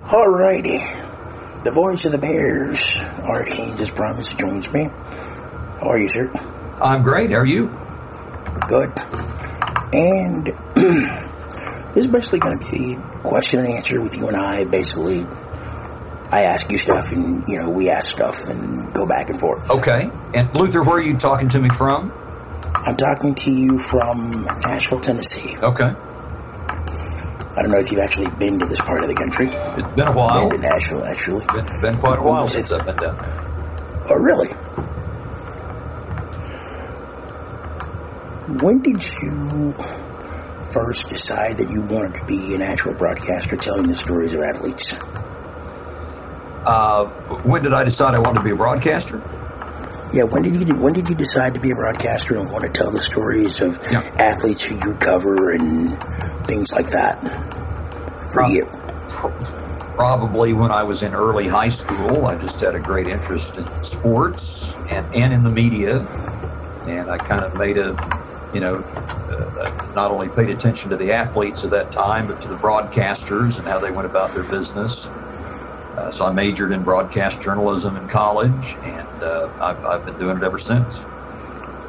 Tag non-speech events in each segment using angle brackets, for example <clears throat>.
Alrighty. The voice of the Bears, Art Hains, as promised, joins me. How are you, sir? I'm great. How are you? Good. And <clears throat> this is basically going to be question and answer with you and I. Basically, I ask you stuff, and you know we ask stuff and go back and forth. Okay. And Luther, where are you talking to me from? I'm talking to you from Nashville, Tennessee. Okay. I don't know if you've actually been to this part of the country. It's been a while. Been to Nashville, actually. Been, been quite a while since I've been down there. Oh, really? When did you first decide that you wanted to be an actual broadcaster telling the stories of athletes? Uh, when did I decide I wanted to be a broadcaster? Yeah, when did you when did you decide to be a broadcaster and want to tell the stories of Yeah. athletes who you cover and things like that? For Um, you, Probably when I was in early high school. I just had a great interest in sports and, and in the media. And I kind of made a, you know, uh, not only paid attention to the athletes of that time, but to the broadcasters and how they went about their business. Uh, so I majored in broadcast journalism in college, and uh, I've, I've been doing it ever since.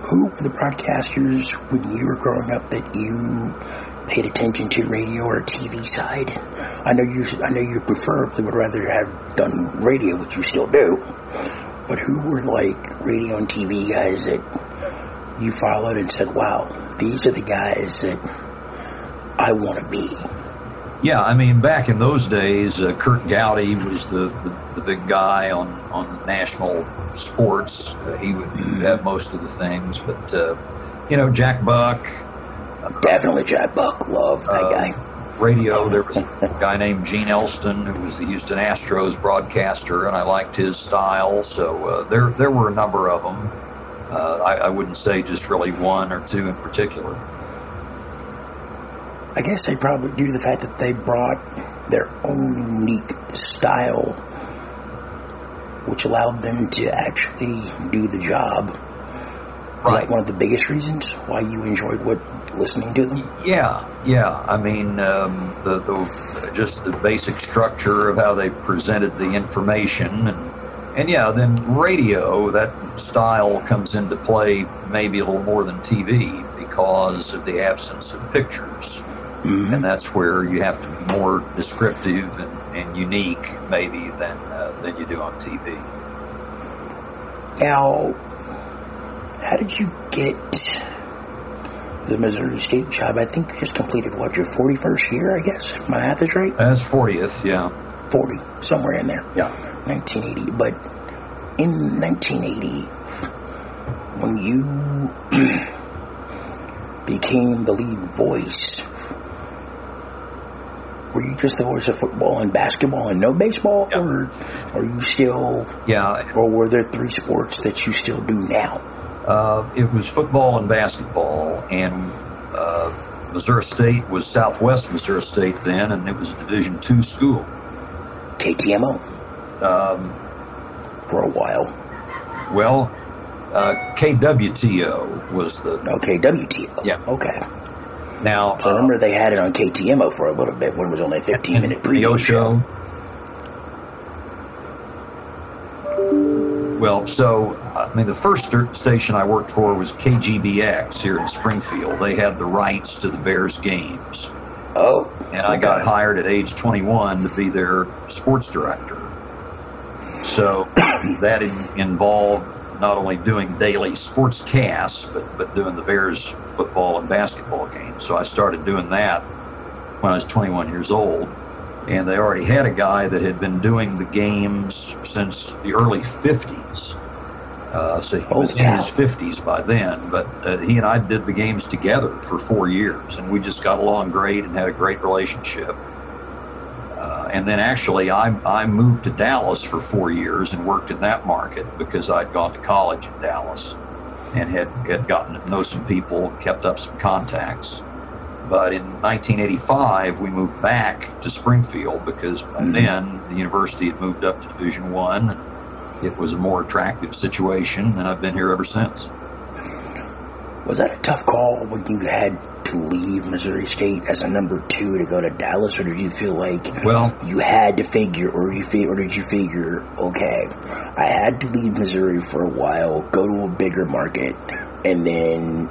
who were the broadcasters when you were growing up that you paid attention to, radio or TV side? I know you. I know you preferably would rather have done radio, which you still do. But who were like radio and TV guys that you followed and said, "Wow, these are the guys that I want to be"? Yeah, I mean, back in those days, uh, Curt Gowdy was the, the, the big guy on, on national sports. Uh, he would have most of the things, but, uh, you know, Jack Buck, Definitely Jack Buck. Love that Uh, guy. radio, there was <laughs> a guy named Gene Elston who was the Houston Astros broadcaster, and I liked his style. So uh, there, there were a number of them. Uh, I, I wouldn't say just really one or two in particular. I guess they probably due to the fact that they brought their own unique style, which allowed them to actually do the job. Is that one of the biggest reasons why you enjoyed what listening to them? Yeah, yeah. I mean, um, the the just the basic structure of how they presented the information, and and yeah, then radio that style comes into play maybe a little more than TV because of the absence of pictures, Mhm. and that's where you have to be more descriptive and, and unique maybe than uh, than you do on TV. Now, how did you get the Missouri State job? I think you just completed what your forty-first year, I guess, if my math is right. That's fortieth, yeah, Forty, somewhere in there. yeah. 1980. But in 1980, when you <clears throat> became the lead voice, were you just the voice of football and basketball and no baseball, Yeah. or are you still, Yeah, or were there three sports that you still do now? Uh, it was football and basketball, and uh, Missouri State was Southwest Missouri State then, and it was a Division two school. KTMO Um, for a while. well, uh, KWTO was the Okay, WTO. Yeah. Okay. Now. So I uh, remember they had it on KTMO for a little bit when it was only a 15 minute preview show. Well, so I mean, the first station I worked for was KGBX here in Springfield. They had the rights to the Bears games. Oh, and I got hired at age 21 to be their sports director. So <coughs> that in, involved not only doing daily sports casts, but, but doing the Bears football and basketball games. So I started doing that when I was 21 years old. And they already had a guy that had been doing the games since the early 50s. Uh, so he was Holy in his 50s by then, but uh, he and I did the games together for four years, and we just got along great and had a great relationship. Uh, and then actually, I, I moved to Dallas for four years and worked in that market because I'd gone to college in Dallas and had, had gotten to know some people and kept up some contacts. But in 1985, we moved back to Springfield because by Mhm. then the university had moved up to Division One. It was a more attractive situation, and I've been here ever since. Was that a tough call when you had to leave Missouri State as a number two to go to Dallas, or did you feel like well you had to figure, or you feel, or did you figure, okay, I had to leave Missouri for a while, go to a bigger market, and then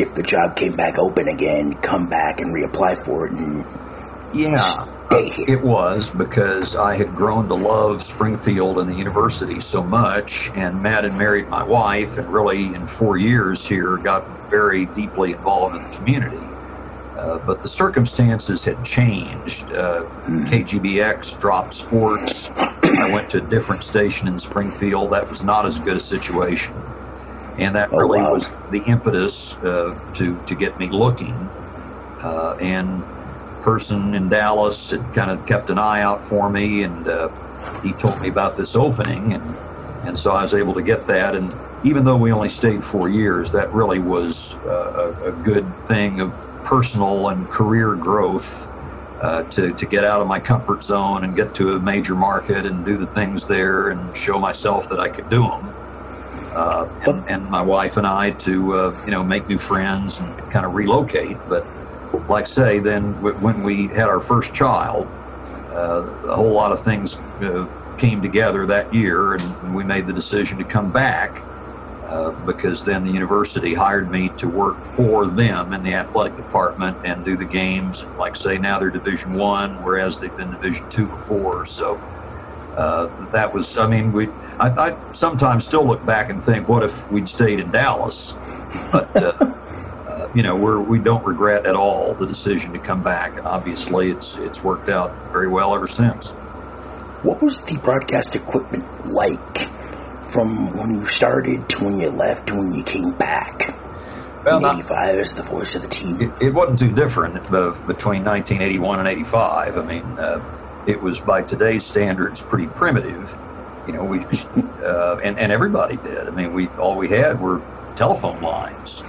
if the job came back open again, come back and reapply for it and yeah. It was because I had grown to love Springfield and the university so much and met and married my wife, and really in four years here got very deeply involved in the community. Uh, but the circumstances had changed. Uh, KGBX dropped sports. I went to a different station in Springfield. That was not as good a situation. And that Oh, really wow. was the impetus uh, to, to get me looking. Uh, and person in Dallas had kind of kept an eye out for me, and uh, he told me about this opening, and and so I was able to get that. And even though we only stayed four years, that really was uh, a, a good thing of personal and career growth. Uh, to, to get out of my comfort zone and get to a major market and do the things there and show myself that I could do them. Uh, and, and my wife and I to uh, you know make new friends and kind of relocate. But like say, then w- when we had our first child, uh, a whole lot of things uh, came together that year, and, we made the decision to come back uh, because then the university hired me to work for them in the athletic department and do the games. Like say now they're Division One, whereas they've been Division Two before. So uh, that was, I mean, we. I, I sometimes still look back and think, what if we'd stayed in Dallas? But uh, <laughs> uh, you know, we're we don't regret at all the decision to come back, and obviously it's it's worked out very well ever since. What was the broadcast equipment like from when you started to when you left to when you came back? Well, In not- 85 as the voice of the team. it, it wasn't too different between 1981 and 85. I mean, uh, it was by today's standards pretty primitive. You know, we just, <laughs> uh, and and everybody did. I mean, we all we had were telephone lines.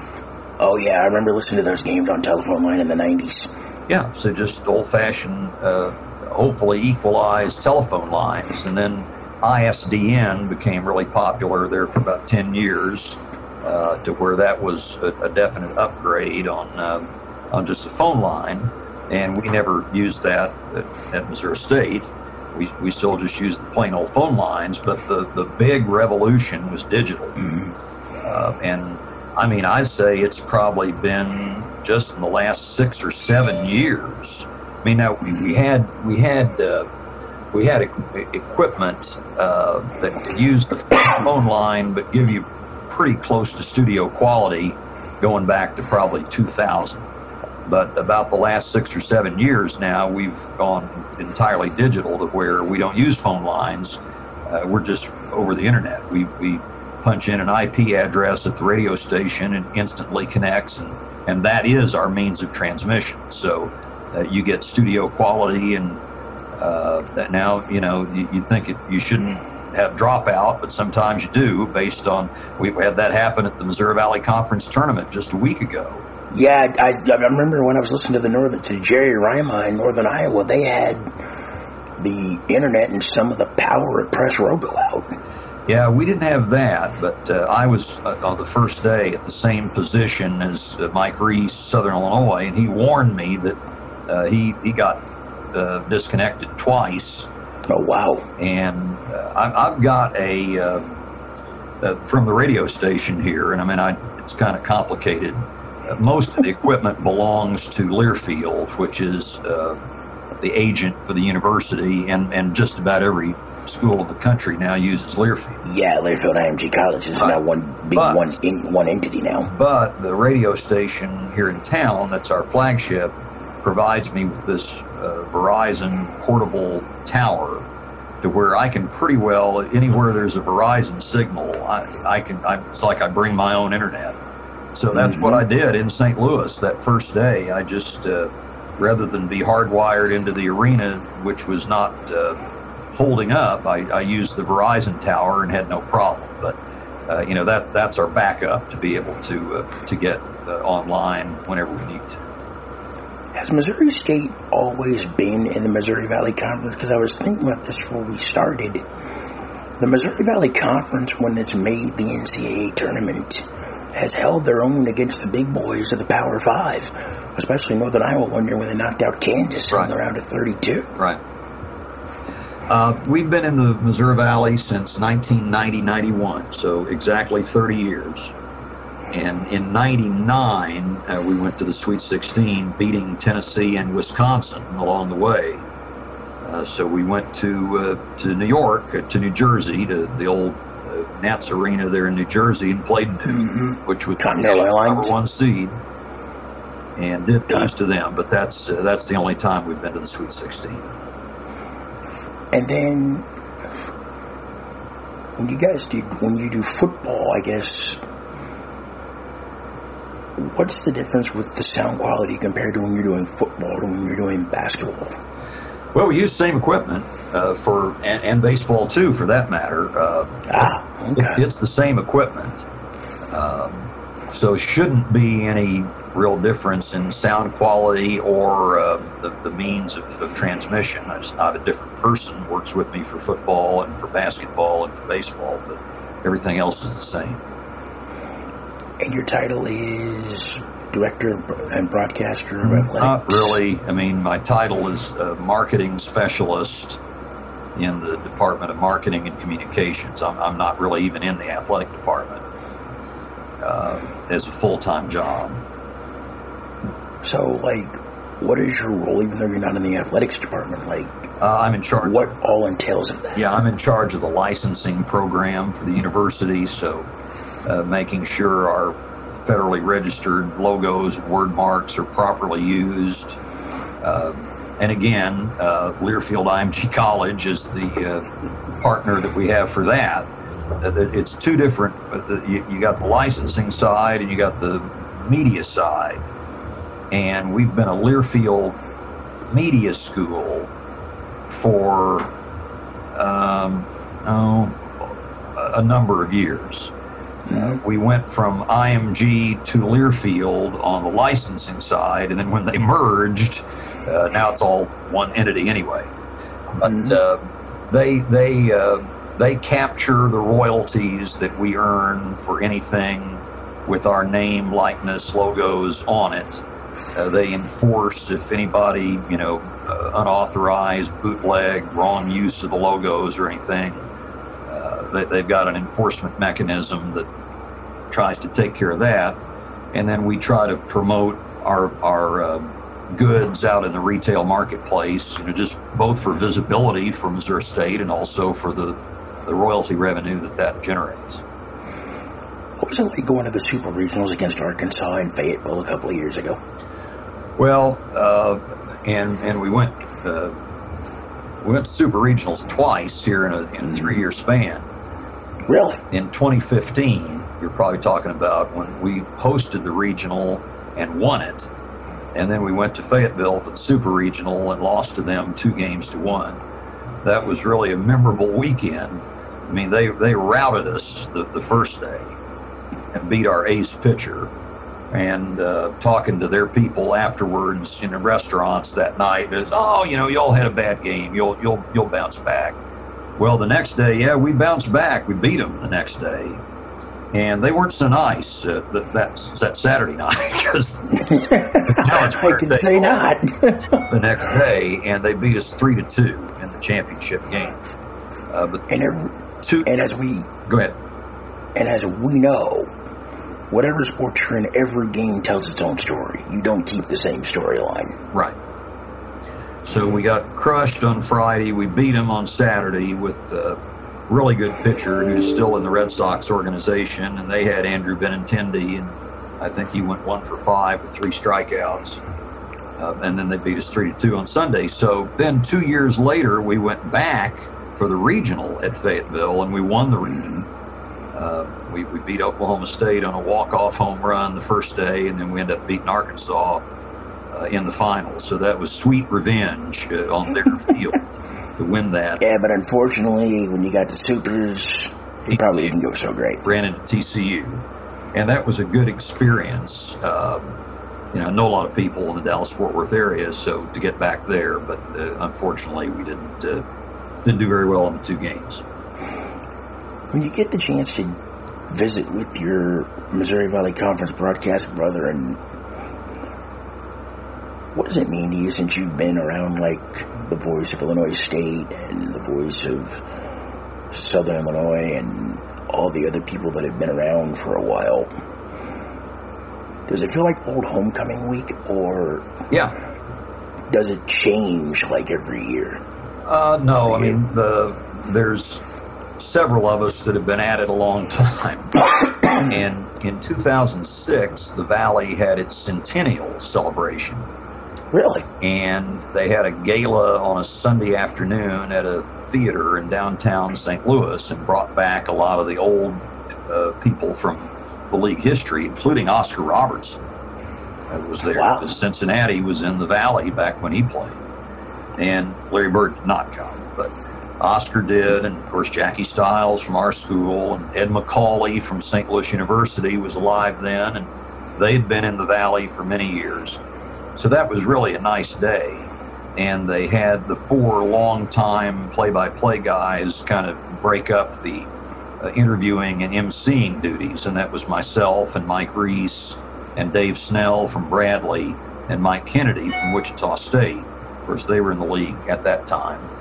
Oh yeah, I remember listening to those games on telephone line in the 90s. Yeah, so just old fashioned, uh, hopefully equalized telephone lines. And then ISDN became really popular there for about 10 years uh, to where that was a, a definite upgrade on, uh, on just a phone line. And we never used that at, at Missouri State. We, we still just used the plain old phone lines, but the, the big revolution was digital. Uh, and I mean, I say it's probably been just in the last six or seven years. I mean, now we, had we had uh, we had equ- equipment uh, that used the phone line, but give you pretty close to studio quality, going back to probably 2000. But about the last six or seven years now, we've gone entirely digital to where we don't use phone lines. Uh, we're just over the internet. We we punch in an IP address at the radio station and instantly connects, and, and that is our means of transmission. So uh, you get studio quality, and uh, now you know you, you think it, you shouldn't have dropout, but sometimes you do based on we had that happen at the Missouri Valley Conference tournament just a week ago. Yeah, I, I remember when I was listening to the Northern to Jerry Rima in Northern Iowa, they had the internet and some of the power at Press Robo out. Yeah, we didn't have that, but uh, I was uh, on the first day at the same position as uh, Mike Reis, Southern Illinois, and he warned me that uh, he he got uh, disconnected twice, Oh wow! and uh, I, I've got a from the radio station here, and I mean, I it's kind of complicated. Uh, most of the equipment belongs to Learfield, which is uh, the agent for the university, and and just about every school in the country now uses Learfield. Yeah, Learfield IMG College is Right. now one big But- one in, one entity now. But the radio station here in town, that's our flagship, provides me with this uh, Verizon portable tower to where I can pretty well, anywhere there's a Verizon signal, I, I can, I, it's like I bring my own internet. So that's what I did in St. Louis that first day. I just, uh, rather than be hardwired into the arena, which was not uh, holding up, I, I used the Verizon tower and had no problem. But uh, you know that that's our backup to be able to uh, to get uh, online whenever we need to. Has Missouri State always been in the Missouri Valley Conference? Because I was thinking about this before we started. The Missouri Valley Conference, when it's made the NCAA tournament, has held their own against the big boys of the Power Five. especially Northern Iowa one year when they knocked out Kansas Right. in the round of 32. Right. Uh, we've been in the Missouri Valley since 1990 91, so exactly 30 years. And in 99, uh, we went to the Sweet 16, beating Tennessee and Wisconsin along the way. Uh, so we went to uh, to New York, uh, to New Jersey, to the old uh, Nets Arena there in New Jersey, and played Duke, hmm which was Continental the Airlines. number one seed, and did lose to them. But that's uh, that's the only time we've been to the Sweet 16. And then when you guys do when you do football, I guess what's the difference with the sound quality compared to when you're doing football to when you're doing basketball? Well, we use the same equipment uh, for and, and baseball too, for that matter. Uh, Ah, it- okay. it's the same equipment, um, so shouldn't be any real difference in sound quality or uh, the, the means of, of transmission. I just not a different person works with me for football and for basketball and for baseball, but everything else is the same. And your title is director and broadcaster of athletics. Not really. I mean, my title is marketing specialist in the Department of Marketing and Communications. I'm, I'm not really even in the athletic department uh, as a full time job. So, like, what is your role, even though you're not in the athletics department? Like, Uh, I'm in charge. what all entails of that? Yeah, I'm in charge of the licensing program for the university, so uh, making sure our federally registered logos and word marks are properly used. Uh, and again, uh, Learfield IMG <laughs> College is the uh, partner that we have for that. Uh, it's two different. uh, you got the licensing side and you got the media side, and we've been a Learfield media school for um, oh, a number of years. Uh, we went from IMG to Learfield on the licensing side, and then when they merged, uh, now it's all one entity anyway. But Mhm. uh, they they uh, they capture the royalties that we earn for anything with our name, likeness, logos on it. Uh, they enforce if anybody, you know, uh, unauthorized, bootleg, wrong use of the logos or anything. Uh, they, they've got an enforcement mechanism that tries to take care of that, and then we try to promote our our uh, goods out in the retail marketplace. You know, just both for visibility for Missouri State and also for the the royalty revenue that that generates. What was it like going to the Super Regionals against Arkansas and Fayetteville a couple of years ago? Well, uh, and and we went uh, we went to super regionals twice here in a, in a three year span. Really? In 2015, you're probably talking about when we hosted the regional and won it, and then we went to Fayetteville for the super regional and lost to them two games to one. That was really a memorable weekend. I mean, they they routed us the, the first day and beat our ace pitcher and uh, talking to their people afterwards in the restaurants that night is oh you know y'all had a bad game. You'll you'll you'll bounce back. Well the next day yeah we bounced back. We beat them the next day. And they weren't so nice uh, that, that that saturday <laughs> night because I could say not. <laughs> the next day and they beat us three to two in the championship game. Uh, but and, two and as we go ahead. and as we know, whatever sport you're in, every game tells its own story. You don't keep the same storyline. Right. So we got crushed on Friday. We beat them on Saturday with a really good pitcher who's still in the Red Sox organization, and they had Andrew Benintendi, and I think he went one for five with three strikeouts. Uh, and then they beat us three to two on Sunday. So then two years later, we went back for the regional at Fayetteville, and we won the region. Uh, we, we beat Oklahoma State on a walk-off home run the first day, and then we end up beating Arkansas uh, in the final. So that was sweet revenge uh, on their <laughs> field to win that. Yeah, but unfortunately, when you got the supers, it probably didn't go so great. Ran into TCU, and that was a good experience. Um, you know, I know a lot of people in the Dallas-Fort Worth area, so to get back there, but uh, unfortunately, we didn't uh, didn't do very well in the two games. When you get the chance to visit with your Missouri Valley Conference broadcast brother, and what does it mean to you since you've been around like the voice of Illinois State and the voice of Southern Illinois and all the other people that have been around for a while? Does it feel like old homecoming week or Yeah. does it change like every year? Uh, no, I mean the there's several of us that have been at it a long time. <coughs> and in 2006, the Valley had its centennial celebration, Really? and they had a gala on a Sunday afternoon at a theater in downtown St. Louis, and brought back a lot of the old uh, people from the league history, including Oscar Robertson. That was there Wow. because Cincinnati was in the Valley back when he played, and Larry Bird did not come, but Oscar did, and of course Jackie Stiles from our school, and Ed Macauley from St. Louis University was alive then, and they'd been in the Valley for many years. So that was really a nice day. And they had the four longtime play-by-play guys kind of break up the uh, interviewing and emceeing duties, and that was myself and Mike Reis and Dave Snell from Bradley and Mike Kennedy from Wichita State. Of course, they were in the league at that time.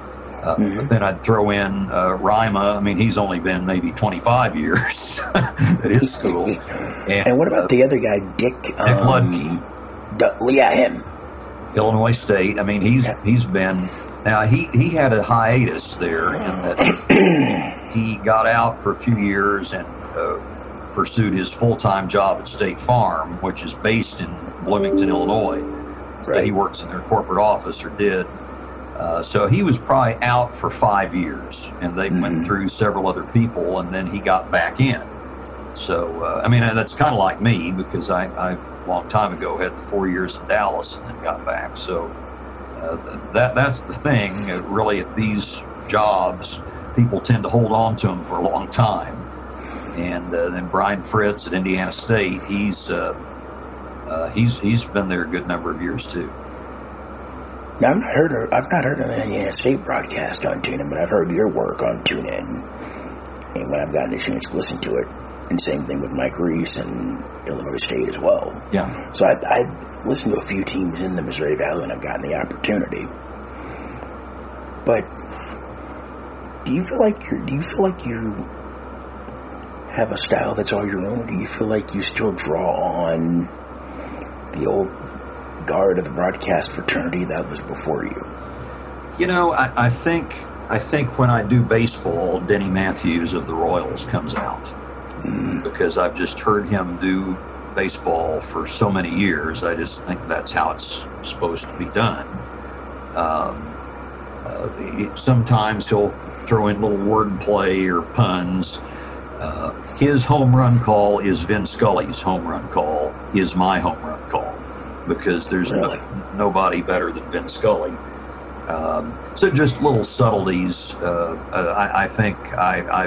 Uh, Mhm. But then I'd throw in uh, Rima. I mean, he's only been maybe 25 years <laughs> at his school. And, And what uh, about the other guy, Dick? Um, Luedke. Du- yeah, him. Illinois State? I mean, he's Yeah. he's been now he he had a hiatus there in that <clears throat> he got out for a few years and uh, pursued his full time job at State Farm, which is based in Bloomington, Illinois. Right. He works in their corporate office or did. Uh, so he was probably out for five years, and they Mhm. went through several other people, and then he got back in. So uh, I mean, that's kind of like me because I, I a long time ago had the four years in Dallas and then got back. So uh, that that's the thing. Uh, really, at these jobs, people tend to hold on to them for a long time. And uh, then Brian Fritz at Indiana State, he's uh, uh, he's he's been there a good number of years too. Now, I've not heard of, I've not heard of an Indiana State broadcast on TuneIn, but I've heard your work on TuneIn. And when I've gotten a chance to listen to it, and same thing with Mike Reis and Illinois State as well. Yeah. So I, I've listened to a few teams in the Missouri Valley, and I've gotten the opportunity. But do you feel like you do you feel like you have a style that's all your own, do you feel like you still draw on the old guard of the broadcast fraternity that was before you? You know, I, I think I think when I do baseball, Denny Matthews of the Royals comes out Mm, because I've just heard him do baseball for so many years. I just think that's how it's supposed to be done. Um, uh, sometimes he'll throw in little wordplay or puns. Uh, his home run call is Vin Scully's home run call, is my home run because there's no- nobody better than Vin Scully. Um, so just little subtleties. Uh, uh, I, I think I, I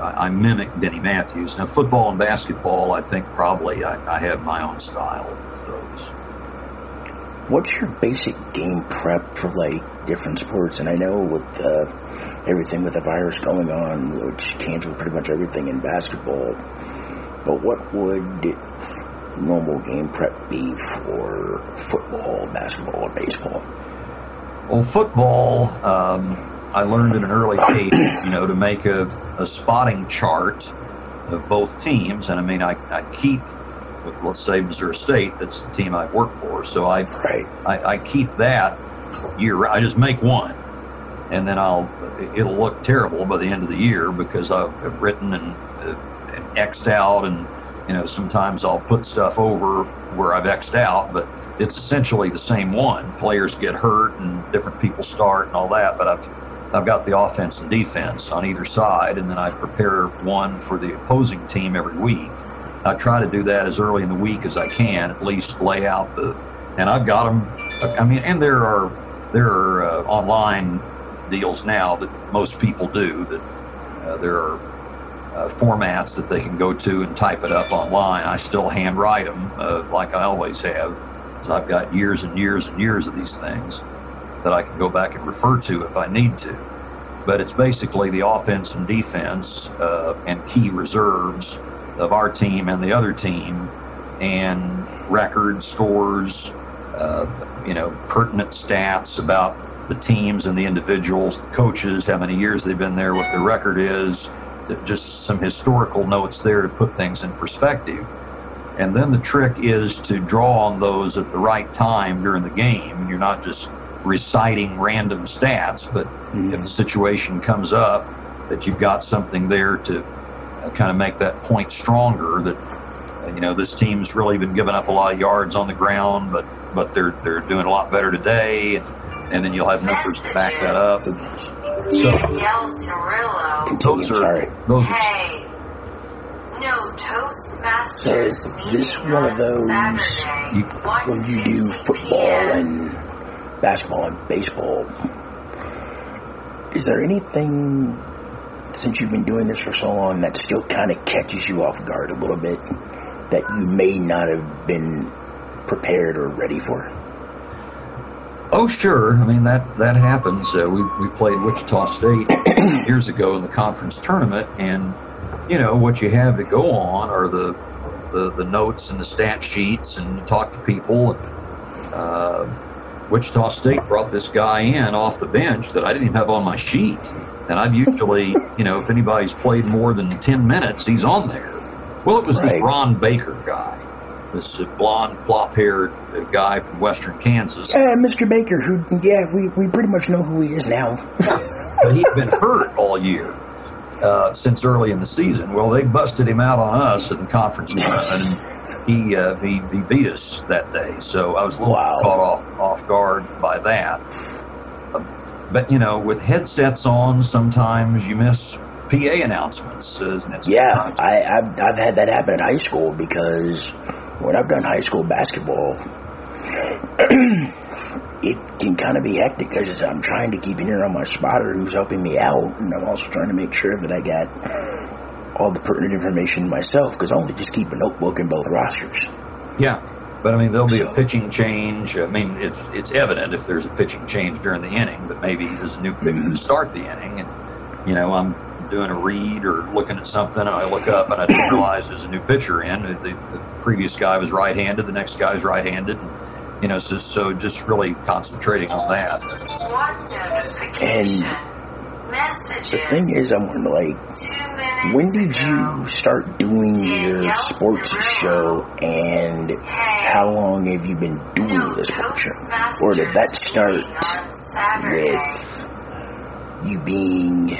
I I mimic Denny Matthews. Now, football and basketball, I think probably I, I have my own style with those. What's your basic game prep for like different sports? And I know with uh, everything with the virus going on, which canceled pretty much everything in basketball. But what would normal game prep be for football, basketball, or baseball? Well, football, um, I learned at an early <coughs> age, you know, to make a, a spotting chart of both teams. And I mean, I, I keep, let's say, Missouri State, that's the team I work for. So I, Right. I, I keep that year. I just make one, and then I'll. It'll look terrible by the end of the year because I've, I've written and, uh, and xed out, and you know sometimes I'll put stuff over where I've xed out, but it's essentially the same one. Players get hurt and different people start and all that, but I've I've got the offense and defense on either side, and then I prepare one for the opposing team every week. I try to do that as early in the week as I can, at least lay out the. And I've got them. I mean, and there are there are uh, online deals now that most people do. That uh, there are uh, formats that they can go to and type it up online. I still handwrite them uh, like I always have. So I've got years and years and years of these things that I can go back and refer to if I need to. But it's basically the offense and defense uh, and key reserves of our team and the other team, and records, scores, uh, you know, pertinent stats about the teams and the individuals, the coaches, how many years they've been there, what their record is, just some historical notes there to put things in perspective. And then the trick is to draw on those at the right time during the game. You're not just reciting random stats, but mm-hmm. if a situation comes up, that you've got something there to uh, kind of make that point stronger. That uh, you know this team's really been giving up a lot of yards on the ground, but but they're they're doing a lot better today, and, and then you'll have numbers to back that up. So those are those are. No Toastmasters. Is this one of those you, when you do football and basketball and baseball? Is there anything since you've been doing this for so long that still kind of catches you off guard a little bit that you may not have been prepared or ready for? Oh, sure. I mean that that happens. Uh, we we played Wichita State <clears throat> years ago in the conference tournament, and you know what you have to go on are the the, the notes and the stat sheets, and talk to people. And, uh, Wichita State brought this guy in off the bench that I didn't even have on my sheet, and I've usually, you know, if anybody's played more than ten minutes, he's on there. Well, it was right. this Ron Baker guy this blonde, flop-haired guy from Western Kansas. Uh, Mr. Baker, who, yeah, we, we pretty much know who he is now. but he'd been hurt all year uh, since early in the season. Well, they busted him out on us in the conference tournament, and he, uh, he, he beat us that day. So I was a little wow. caught off, off guard by that. but, you know, with headsets on, sometimes you miss PA announcements. Uh, yeah, I, have I've had that happen in high school because when I've done high school basketball, <clears throat> it can kind of be hectic because I'm trying to keep an ear on my spotter who's helping me out, and I'm also trying to make sure that I got all the pertinent information myself because I only just keep a notebook in both rosters. Yeah, but I mean, there'll be so, a pitching change. I mean, it's it's evident if there's a pitching change during the inning, but maybe there's a new pitcher mm-hmm. to start the inning, and you know, I'm doing a read or looking at something, and I look up and I didn't realize there's a new pitcher in. The, the previous guy was right-handed, the next guy's right-handed, and you know, so so just really concentrating on that. And the thing is, I'm wondering, like, when did you start doing your sports show, and how long have you been doing the sports show, or did that start with you being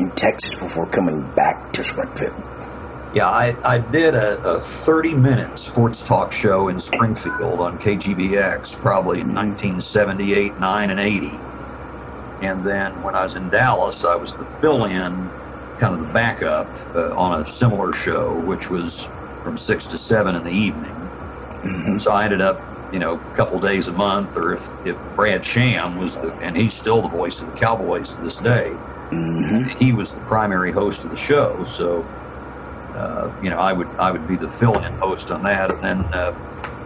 in Texas before coming back to Springfield? Yeah, I, I did a, a 30 minute sports talk show in Springfield on KGBX, probably in 1978, 9, and 80. And then when I was in Dallas, I was the fill in, kind of the backup uh, on a similar show, which was from 6 to 7 in the evening. Mm-hmm. So I ended up, you know, a couple days a month, or if, if Brad Sham was the, and he's still the voice of the Cowboys to this day, mm-hmm. he was the primary host of the show. So uh, you know, I would I would be the fill-in host on that. And then uh,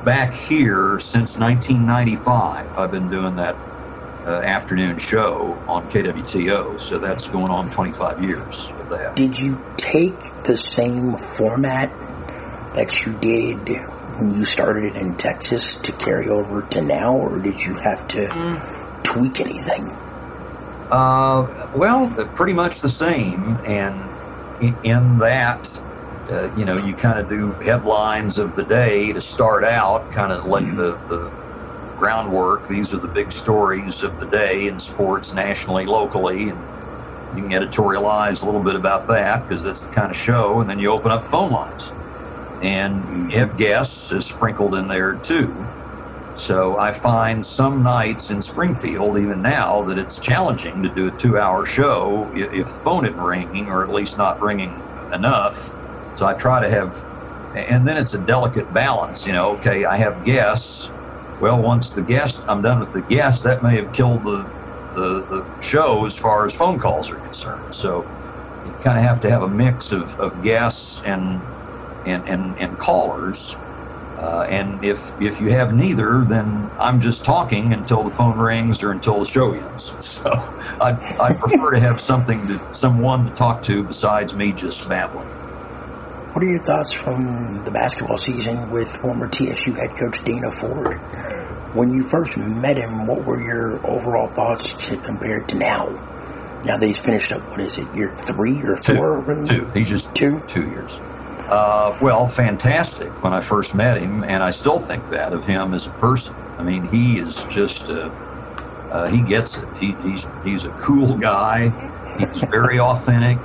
back here since 1995, I've been doing that uh, afternoon show on KWTO. So that's going on 25 years of that. Did you take the same format that you did when you started in Texas to carry over to now, or did you have to mm. tweak anything? Uh, well, pretty much the same, and in, that uh, you know, you kind of do headlines of the day to start out, kind of lay the, the groundwork. These are the big stories of the day in sports nationally, locally, and you can editorialize a little bit about that because that's the kind of show. And then you open up phone lines, and you have guests is sprinkled in there too. So I find some nights in Springfield, even now, that it's challenging to do a two-hour show if the phone isn't ringing, or at least not ringing enough so I try to have, and then it's a delicate balance. You know, okay, I have guests. Well, once the guest, I'm done with the guests, that may have killed the, the, the show as far as phone calls are concerned. So you kind of have to have a mix of, of guests and, and, and, and callers. Uh, and if if you have neither, then I'm just talking until the phone rings or until the show ends. <laughs> So I I prefer to have something to someone to talk to besides me just babbling. What are your thoughts from the basketball season with former TSU head coach Dana Ford? When you first met him, what were your overall thoughts compared to now? Now that he's finished up, what is it, year three or four? Two. two. He's just two. Two years. Uh, well, fantastic when I first met him, and I still think that of him as a person. I mean, he is just uh, uh, he gets it. He, he's he's a cool guy. He's very authentic.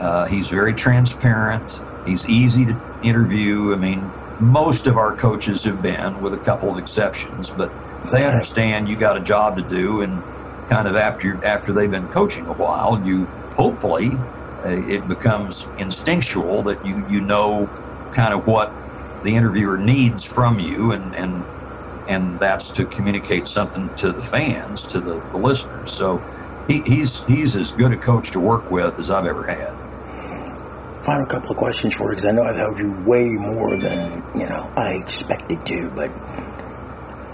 Uh, he's very transparent. He's easy to interview. I mean, most of our coaches have been, with a couple of exceptions, but they understand you got a job to do, and kind of after after they've been coaching a while, you hopefully it becomes instinctual that you you know kind of what the interviewer needs from you, and and and that's to communicate something to the fans, to the, the listeners. So he, he's he's as good a coach to work with as I've ever had final couple of questions for you because I know I've held you way more than you know I expected to, but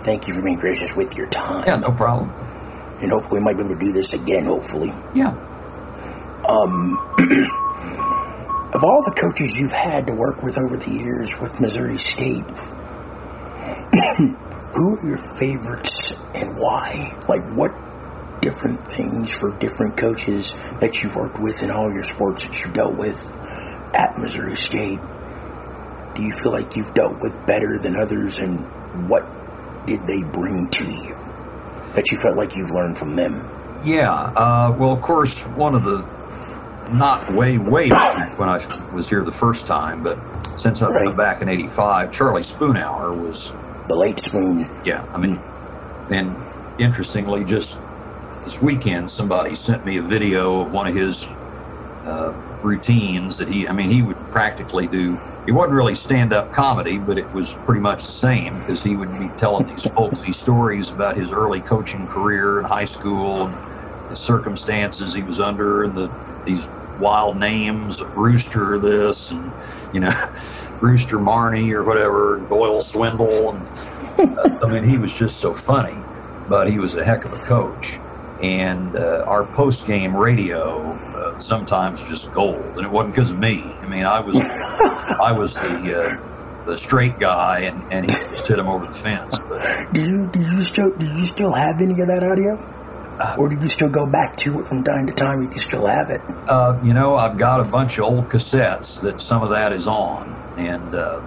thank you for being gracious with your time. Yeah, no problem. And hopefully we might be able to do this again. Hopefully. Yeah. Um. <clears throat> of all the coaches you've had to work with over the years with Missouri State, <clears throat> who are your favorites and why? Like what different things for different coaches that you've worked with in all your sports that you've dealt with at Missouri State, do you feel like you've dealt with better than others, and what did they bring to you that you felt like you've learned from them? Yeah, uh, well, of course, one of the not way, way back when I was here the first time, but since I've right. come back in '85, Charlie Spoonhour was the late Spoon. Yeah, I mean, and interestingly, just this weekend, somebody sent me a video of one of his uh, routines that he, I mean, he would practically do. He wasn't really stand up comedy, but it was pretty much the same because he would be telling these <laughs> folksy stories about his early coaching career in high school and the circumstances he was under and the these wild names, Rooster this and, you know, <laughs> Rooster Marnie or whatever, Doyle Swindle. And uh, I mean, he was just so funny, but he was a heck of a coach and uh, our post game radio uh, sometimes just gold, and it wasn't because of me. I mean, I was I was the uh, the straight guy, and, and he just hit him over the fence. But, do you do you still do you still have any of that audio? Uh, or do you still go back to it from time to time if you still have it? Uh, you know, I've got a bunch of old cassettes that some of that is on, and uh,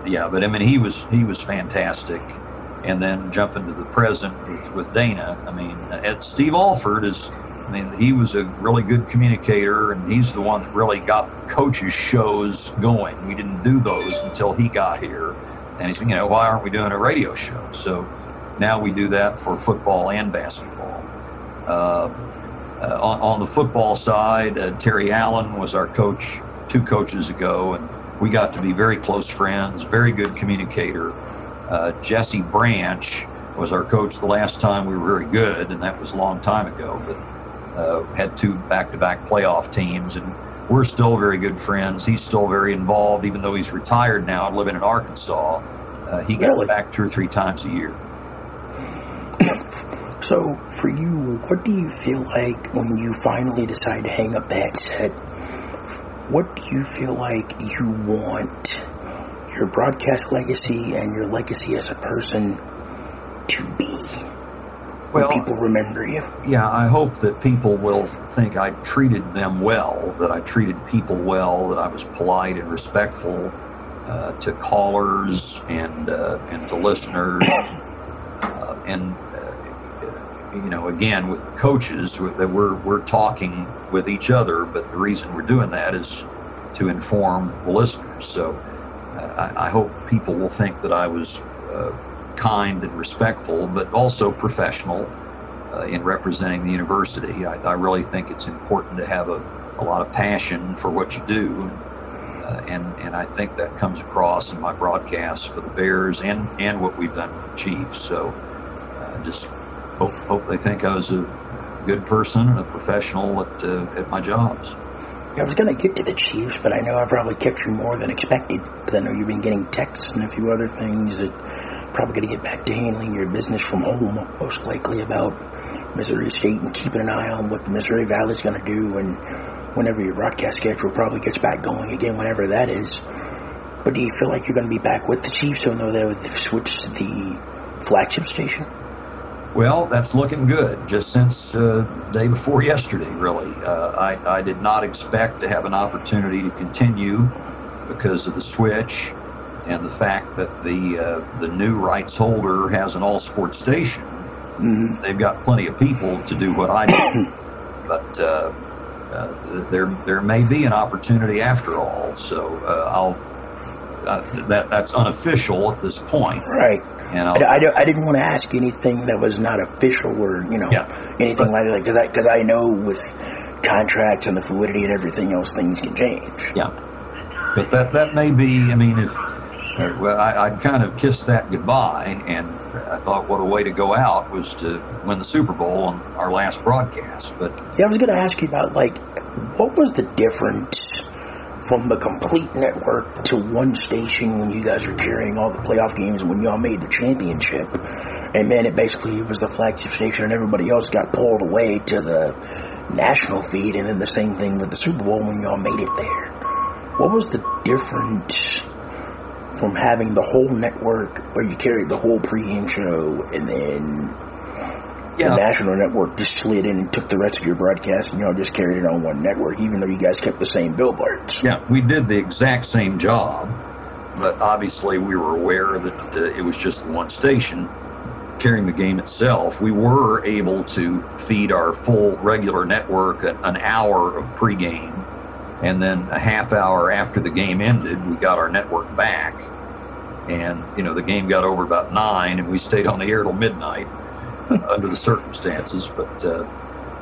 <laughs> yeah, but I mean, he was he was fantastic and then jump into the present with, with Dana. I mean, Ed, Steve Alford is, I mean, he was a really good communicator, and he's the one that really got coaches' shows going. We didn't do those until he got here. And he's, you know, why aren't we doing a radio show? So now we do that for football and basketball. Uh, uh, on, on, the football side, uh, Terry Allen was our coach two coaches ago, and we got to be very close friends, very good communicator. Uh, Jesse Branch was our coach the last time we were very good, and that was a long time ago. But uh, had two back-to-back playoff teams, and we're still very good friends. He's still very involved, even though he's retired now and living in Arkansas. Uh, he really? back two or three times a year. So, for you, what do you feel like when you finally decide to hang up the headset? What do you feel like you want your broadcast legacy and your legacy as a person to be well, people remember you. Yeah, I hope that people will think I treated them well, that I treated people well, that I was polite and respectful uh, to callers and uh, and to listeners, <coughs> uh, and you know, again with the coaches that we're we're talking with each other, but the reason we're doing that is to inform the listeners. So I, I, hope people will think that I was uh, kind and respectful, but also professional uh, in representing the university. I, I, really think it's important to have a, a lot of passion for what you do. And, uh, and, and I think that comes across in my broadcasts for the Bears and, and what we've done with the Chiefs. So uh, just hope, hope they think I was a good person and a professional at, uh, at my jobs. I was going to get to the Chiefs, but I know I probably kept you more than expected because I know you've been getting texts and a few other things that probably going to get back to handling your business from home, most likely about Missouri State and keeping an eye on what the Missouri Valley is going to do and whenever your broadcast schedule probably gets back going again, whenever that is. But do you feel like you're going to be back with the Chiefs, even though they've switched to the flagship station? Well, that's looking good. Just since uh, day before <laughs> yesterday, really, uh, I, I did not expect to have an opportunity to continue because of the switch and the fact that the uh, the new rights holder has an all sports station. Mm-hmm. They've got plenty of people to do what I do, <coughs> but uh, uh, there there may be an opportunity after all. So uh, I'll. Uh, that that's unofficial at this point, Right. And I, I'll, I, don't- I didn't want to ask anything that was not official or, you know, Yeah. anything like that. Because I, I know with contracts and the fluidity and everything else, things can change. Yeah, but that that may be. I mean, if uh, well, I, I'd kind of kissed that goodbye, and I thought, what a way to go out was to win the Super Bowl on our last broadcast. But Yeah, I was going to ask you about, like, what was the difference from the complete network to one station when you guys were carrying all the playoff games when y'all made the championship? And then it basically was the flagship station and everybody else got pulled away to the national feed and then the same thing with the Super Bowl when y'all made it there. What was the difference from having the whole network where you carried the whole pregame show and then the yeah, national network just slid in and took the rest of your broadcast and y'all just carried it on one network, even though you guys kept the same billboards. yeah, we did the exact same job, but obviously we were aware that uh, it was just the one station carrying the game itself. We were able to feed our full regular network an, an hour of pregame and then a half hour after the game ended, we got our network back. And you know, the game got over about nine, and we stayed on the air till midnight under the circumstances. But uh,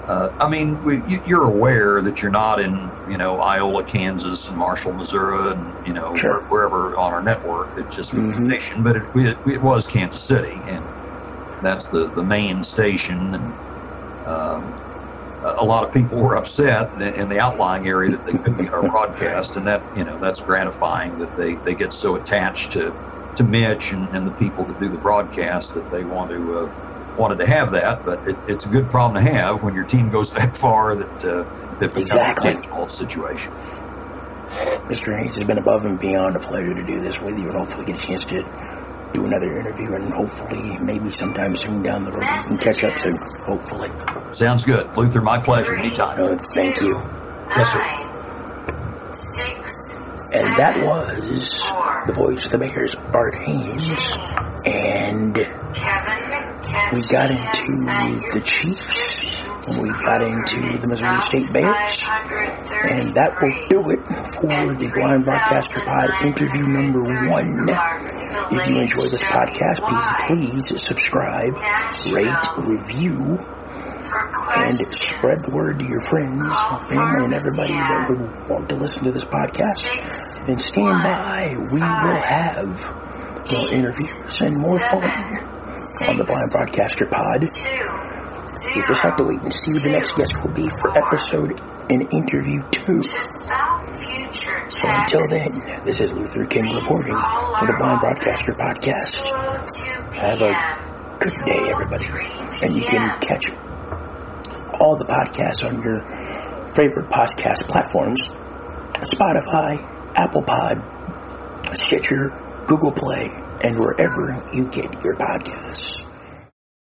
uh, I mean, we, you- you're aware that you're not in you know Iola, Kansas, and Marshall, Missouri, and you know Sure. wherever on our network. It's just the Mhm. station, but it, it, it was Kansas City, and that's the the main station. And um, a lot of people were upset in- in the outlying area that they couldn't get our <laughs> broadcast, and that you know that's gratifying that they they get so attached to to Mitch and, and the people that do the broadcast that they want to uh, wanted to have that. But it, it's a good problem to have when your team goes <laughs> that far that uh, that becomes Exactly. a difficult situation. Mr. Hains has been above and beyond a pleasure to do this with you and hopefully get a chance to do another interview and hopefully maybe sometime soon down the road we can catch up soon. Hopefully. Sounds good, Luther. My pleasure. Anytime. Uh, thank you. Yes, sir. Nine, six, And that was four, the voice of the Bears, Art Hains. James, And Kevin, we got into the Chiefs we got into the Missouri State Bears. And that will do it for the Blind Broadcaster Pod interview number one. If you enjoy this podcast, please, please subscribe, rate, review, and spread the word to your friends, family, and everybody that would want to listen to this podcast. And stand by. We will have more interviews and more fun on the Blind Broadcaster Pod. You just have to wait and see who the next guest will be for episode and interview two. So until then, this is Luther King reporting for the Blind Broadcaster Podcast. Have a good day, everybody. And you can catch all the podcasts on your favorite podcast platforms Spotify, Apple Pod, Stitcher, Google Play, and wherever you get your podcasts.